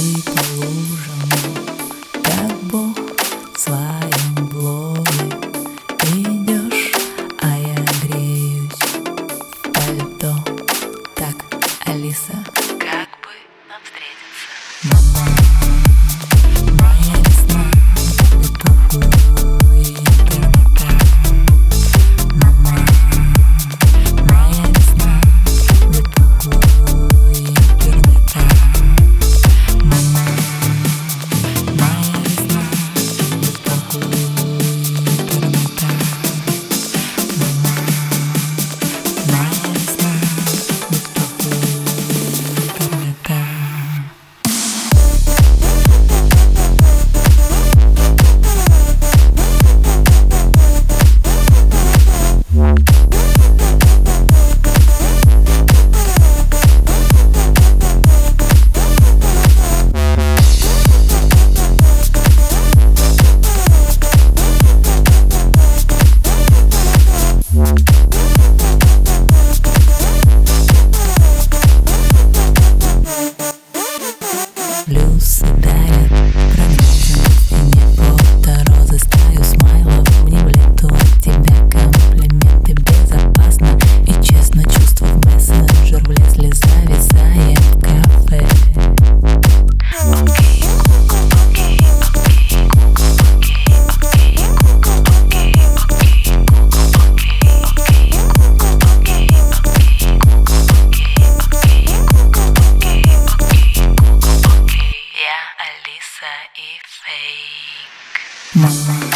плыть лужам, как Бог в своем блоге. Идешь, а я греюсь. Пальто, так, Алиса, как бы нам встретиться? Мама. Alissa e Fake. Mm.